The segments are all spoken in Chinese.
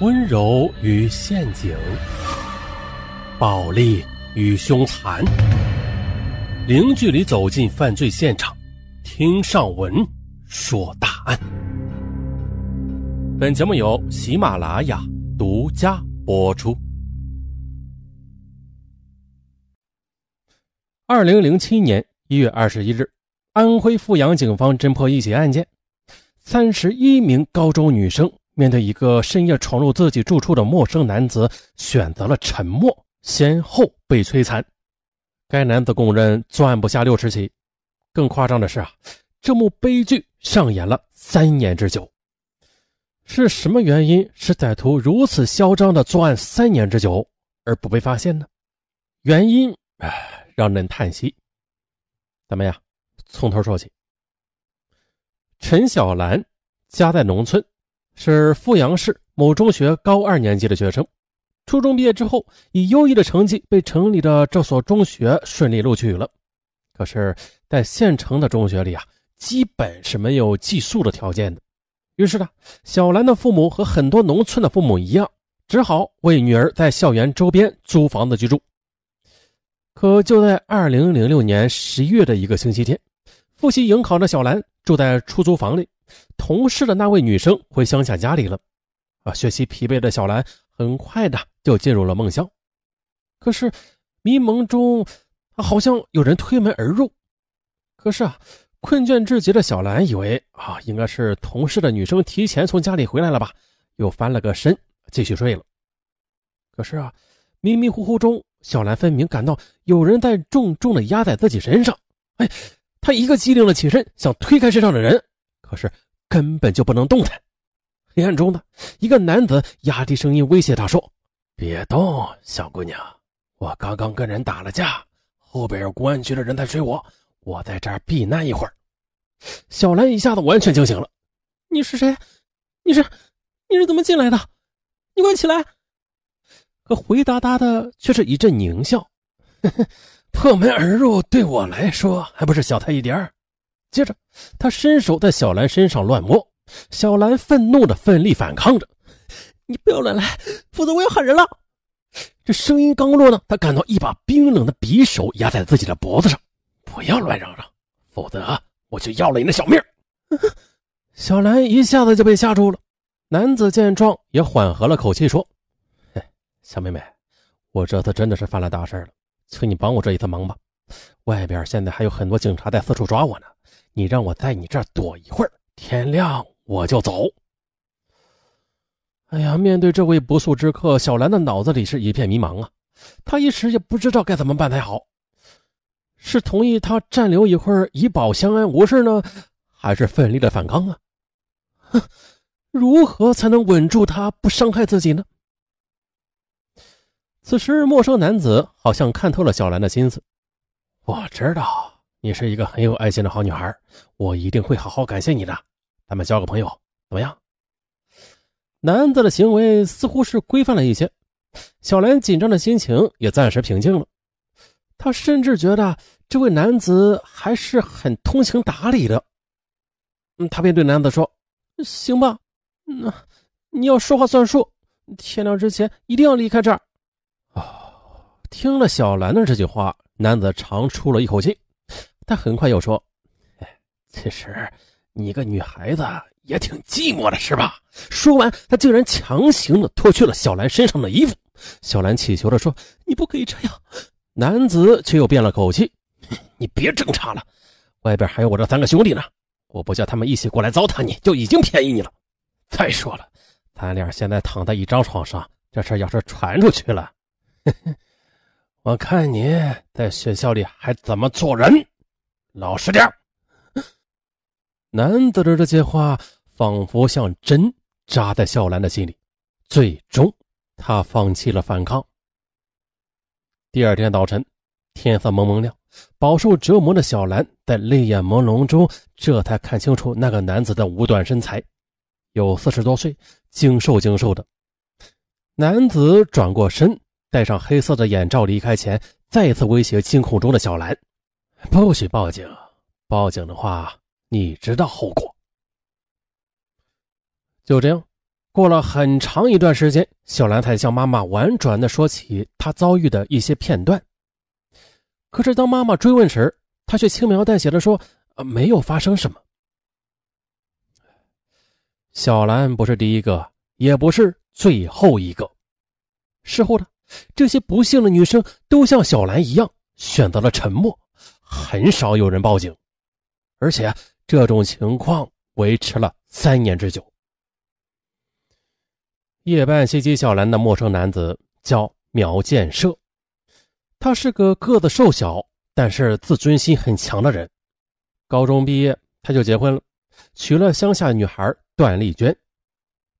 温柔与陷阱，暴力与凶残，零距离走进犯罪现场，听上文说大案。本节目由喜马拉雅独家播出。二零零七年一月二十一日，安徽阜阳警方侦破一起案件，三十一名高中女生。面对一个深夜闯入自己住处的陌生男子，选择了沉默，先后被摧残。该男子供认作案不下六十起。更夸张的是啊，这幕悲剧上演了三年之久。是什么原因使歹徒如此嚣张的作案三年之久而不被发现呢？原因唉，让人叹息。咱们呀，从头说起。陈小兰家在农村。是阜阳市某中学高二年级的学生，初中毕业之后，以优异的成绩被城里的这所中学顺利录取了。可是，在县城的中学里啊，基本是没有寄宿的条件的。于是呢，小兰的父母和很多农村的父母一样，只好为女儿在校园周边租房子居住。可就在二零零六年十一月的一个星期天，复习迎考的小兰住在出租房里。同事的那位女生回乡下家里了，啊，学习疲惫的小兰很快的就进入了梦乡。可是迷蒙中，好像有人推门而入。可是啊，困倦至极的小兰以为啊，应该是同事的女生提前从家里回来了吧，又翻了个身继续睡了。可是啊，迷迷糊糊中，小兰分明感到有人在重重的压在自己身上。哎，她一个机灵的起身想推开身上的人。可是根本就不能动弹。黑暗中的一个男子压低声音威胁他说：“别动，小姑娘，我刚刚跟人打了架，后边有公安局的人在追我，我在这儿避难一会儿。”小兰一下子完全惊醒了：“你是谁？你是你是怎么进来的？你快起来！”可回答他的却是一阵狞笑：“ 破门而入对我来说还不是小菜一碟。”接着，他伸手在小兰身上乱摸，小兰愤怒的奋力反抗着：“你不要乱来，否则我要喊人了！”这声音刚落呢，他感到一把冰冷的匕首压在自己的脖子上：“不要乱嚷嚷，否则我就要了你的小命！” 小兰一下子就被吓住了。男子见状也缓和了口气说：“嘿，小妹妹，我这次真的是犯了大事了，请你帮我这一次忙吧。外边现在还有很多警察在四处抓我呢。”你让我在你这儿躲一会儿，天亮我就走。哎呀，面对这位不速之客，小兰的脑子里是一片迷茫啊，她一时也不知道该怎么办才好。是同意他暂留一会儿以保相安无事呢，还是奋力的反抗啊？哼，如何才能稳住他，不伤害自己呢？此时，陌生男子好像看透了小兰的心思，我知道。你是一个很有爱心的好女孩，我一定会好好感谢你的。咱们交个朋友怎么样？男子的行为似乎是规范了一些，小兰紧张的心情也暂时平静了。她甚至觉得这位男子还是很通情达理的。嗯，她便对男子说：“行吧，那你要说话算数，天亮之前一定要离开这儿。”哦，听了小兰的这句话，男子长出了一口气。他很快又说：“其实你个女孩子也挺寂寞的，是吧？”说完，他竟然强行的脱去了小兰身上的衣服。小兰乞求着说：“你不可以这样。”男子却又变了口气：“你别挣扎了，外边还有我这三个兄弟呢，我不叫他们一起过来糟蹋你，就已经便宜你了。再说了，咱俩现在躺在一张床上，这事要是传出去了，我看你在学校里还怎么做人。”老实点男子的这些话仿佛像针扎在小兰的心里，最终他放弃了反抗。第二天早晨，天色蒙蒙亮，饱受折磨的小兰在泪眼朦胧中，这才看清楚那个男子的五短身材，有四十多岁，精瘦精瘦的。男子转过身，戴上黑色的眼罩，离开前再次威胁惊恐中的小兰。不许报警！报警的话，你知道后果。就这样，过了很长一段时间，小兰才向妈妈婉转地说起她遭遇的一些片段。可是当妈妈追问时，她却轻描淡写的说：“呃，没有发生什么。”小兰不是第一个，也不是最后一个。事后呢这些不幸的女生都像小兰一样选择了沉默，很少有人报警，而且这种情况维持了三年之久。夜半袭击小兰的陌生男子叫苗建设，他是个个子瘦小，但是自尊心很强的人。高中毕业他就结婚了，娶了乡下女孩段丽娟。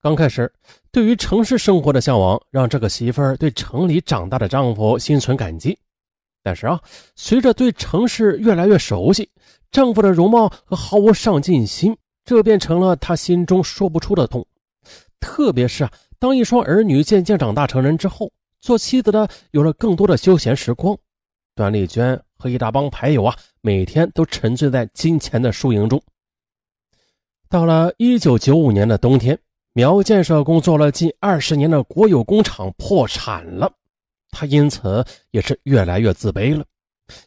刚开始，对于城市生活的向往，让这个媳妇儿对城里长大的丈夫心存感激。但是啊，随着对城市越来越熟悉，丈夫的容貌和毫无上进心，这变成了她心中说不出的痛。特别是啊。当一双儿女渐渐长大成人之后，做妻子的有了更多的休闲时光。段丽娟和一大帮牌友啊，每天都沉醉在金钱的输赢中。到了一九九五年的冬天，苗建设工作了近二十年的国有工厂破产了，他因此也是越来越自卑了，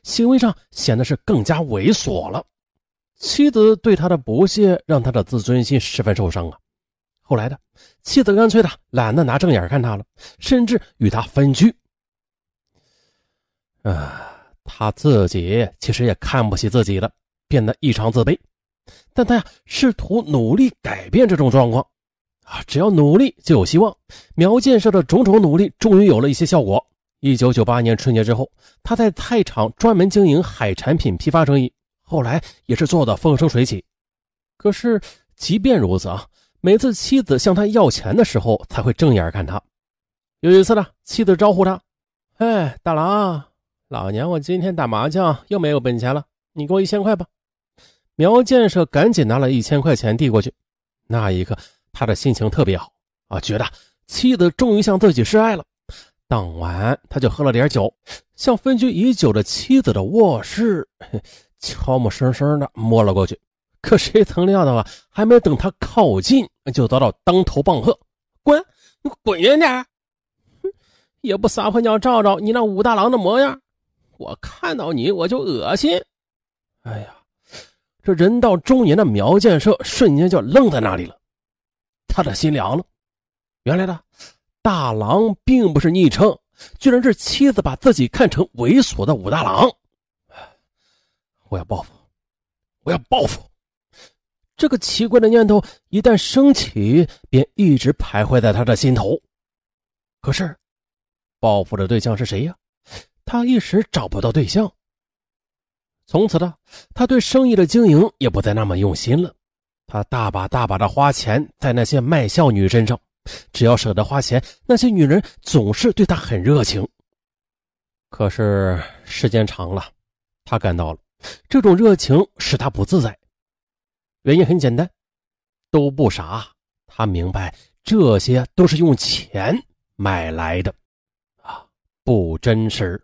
行为上显得是更加猥琐了。妻子对他的不屑，让他的自尊心十分受伤啊。后来的妻子干脆的懒得拿正眼看他了，甚至与他分居。啊，他自己其实也看不起自己了，变得异常自卑。但他呀，试图努力改变这种状况。啊，只要努力就有希望。苗建设的种种努力终于有了一些效果。一九九八年春节之后，他在菜场专门经营海产品批发生意，后来也是做的风生水起。可是，即便如此啊。每次妻子向他要钱的时候，才会正眼看他。有一次呢，妻子招呼他：“哎，大郎，老娘我今天打麻将又没有本钱了，你给我一千块吧。”苗建设赶紧拿了一千块钱递过去。那一刻，他的心情特别好啊，觉得妻子终于向自己示爱了。当晚，他就喝了点酒，向分居已久的妻子的卧室悄没声声的摸了过去。可谁曾料到啊！还没等他靠近，就遭到当头棒喝：“滚！你滚远点！哼，也不撒泡尿照照你那武大郎的模样，我看到你我就恶心。”哎呀，这人到中年的苗建设瞬间就愣在那里了，他的心凉了。原来呢，大郎并不是昵称，居然是妻子把自己看成猥琐的武大郎。我要报复！我要报复！这个奇怪的念头一旦升起，便一直徘徊在他的心头。可是，报复的对象是谁呀？他一时找不到对象。从此呢，他对生意的经营也不再那么用心了。他大把大把的花钱在那些卖笑女身上，只要舍得花钱，那些女人总是对他很热情。可是时间长了，他感到了这种热情使他不自在。原因很简单，都不傻，他明白这些都是用钱买来的，啊，不真实。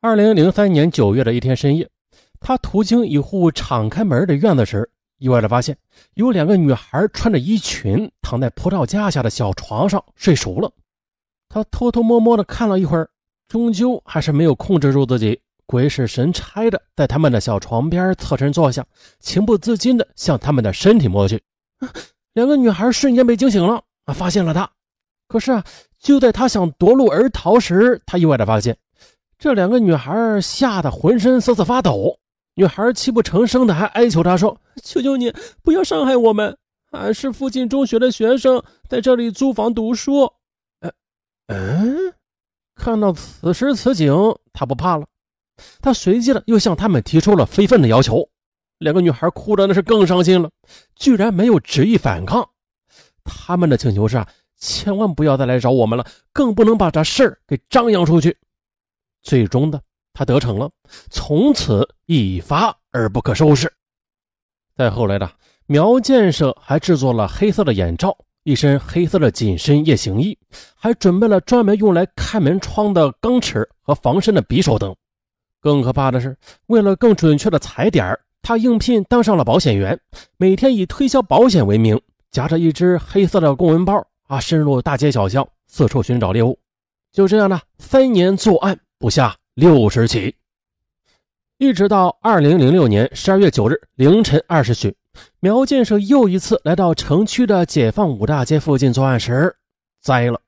二零零三年九月的一天深夜，他途经一户敞开门的院子时，意外的发现有两个女孩穿着衣裙躺在葡萄架下的小床上睡熟了。他偷偷摸摸的看了一会儿，终究还是没有控制住自己。鬼使神差的，在他们的小床边侧身坐下，情不自禁的向他们的身体摸去。两个女孩瞬间被惊醒了，啊，发现了他。可是啊，就在他想夺路而逃时，他意外的发现，这两个女孩吓得浑身瑟瑟发抖。女孩泣不成声的还哀求他说：“求求你不要伤害我们，俺是附近中学的学生，在这里租房读书。”嗯嗯，看到此时此景，他不怕了。他随即的又向他们提出了非分的要求，两个女孩哭的那是更伤心了，居然没有执意反抗。他们的请求是啊，千万不要再来找我们了，更不能把这事儿给张扬出去。最终的，他得逞了，从此一发而不可收拾。再后来的苗建设还制作了黑色的眼罩，一身黑色的紧身夜行衣，还准备了专门用来看门窗的钢尺和防身的匕首等。更可怕的是，为了更准确的踩点他应聘当上了保险员，每天以推销保险为名，夹着一只黑色的公文包啊，深入大街小巷，四处寻找猎物。就这样呢，三年作案不下六十起，一直到二零零六年十二月九日凌晨二时许，苗建设又一次来到城区的解放五大街附近作案时，栽了。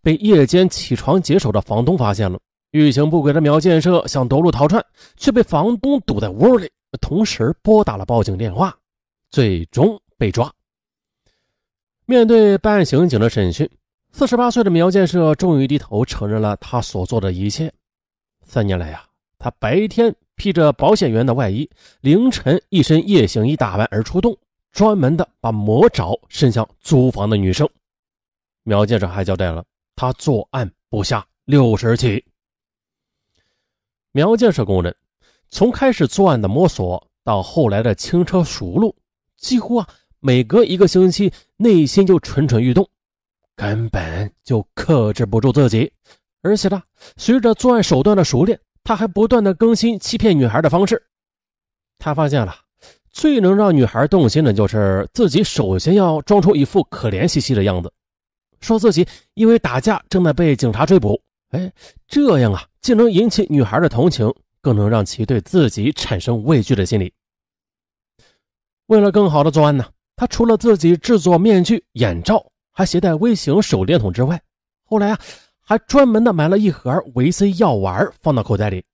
被夜间起床解手的房东发现了，欲行不轨的苗建设想夺路逃窜，却被房东堵在屋里，同时拨打了报警电话，最终被抓。面对办案刑警的审讯，四十八岁的苗建设终于低头承认了他所做的一切。三年来呀，他白天披着保险员的外衣，凌晨一身夜行衣打扮而出动，专门的把魔爪伸向租房的女生。苗建设还交代了。他作案不下六十起。苗建设供认，从开始作案的摸索到后来的轻车熟路，几乎啊每隔一个星期，内心就蠢蠢欲动，根本就克制不住自己。而且呢，随着作案手段的熟练，他还不断的更新欺骗女孩的方式。他发现了，最能让女孩动心的就是自己首先要装出一副可怜兮兮的样子。说自己因为打架正在被警察追捕，哎，这样啊，既能引起女孩的同情，更能让其对自己产生畏惧的心理。为了更好的作案呢，他除了自己制作面具、眼罩，还携带微型手电筒之外，后来啊，还专门的买了一盒维 C 药丸放到口袋里。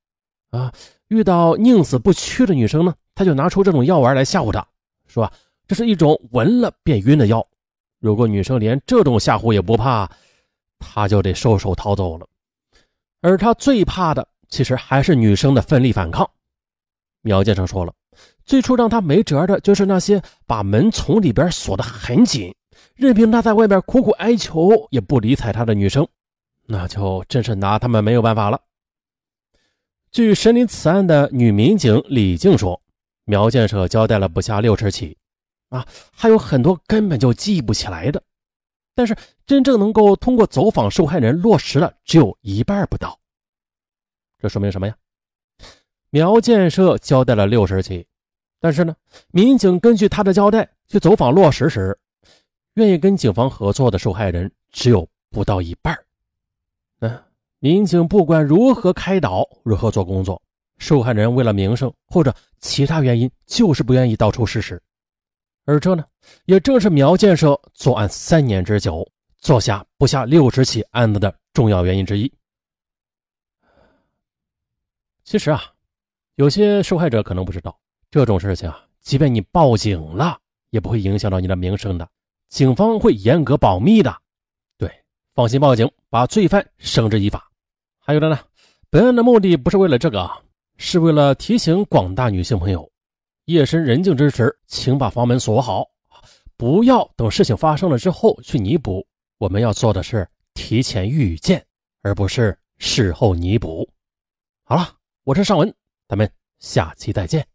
啊，遇到宁死不屈的女生呢，他就拿出这种药丸来吓唬她，说这是一种闻了便晕的药。如果女生连这种吓唬也不怕，他就得收手逃走了。而他最怕的，其实还是女生的奋力反抗。苗建生说了，最初让他没辙的就是那些把门从里边锁得很紧，任凭他在外面苦苦哀求也不理睬他的女生，那就真是拿他们没有办法了。据审理此案的女民警李静说，苗建设交代了不下六十起。啊，还有很多根本就记不起来的，但是真正能够通过走访受害人落实的只有一半不到。这说明什么呀？苗建设交代了六十起，但是呢，民警根据他的交代去走访落实时，愿意跟警方合作的受害人只有不到一半。民警不管如何开导，如何做工作，受害人为了名声或者其他原因，就是不愿意道出事实。而这呢，也正是苗建设作案三年之久，做下不下六十起案子的重要原因之一。其实啊，有些受害者可能不知道，这种事情啊，即便你报警了，也不会影响到你的名声的，警方会严格保密的。对，放心报警，把罪犯绳之以法。还有的呢，本案的目的不是为了这个，是为了提醒广大女性朋友。夜深人静之时，请把房门锁好，不要等事情发生了之后去弥补。我们要做的是提前预见，而不是事后弥补。好了，我是尚文，咱们下期再见。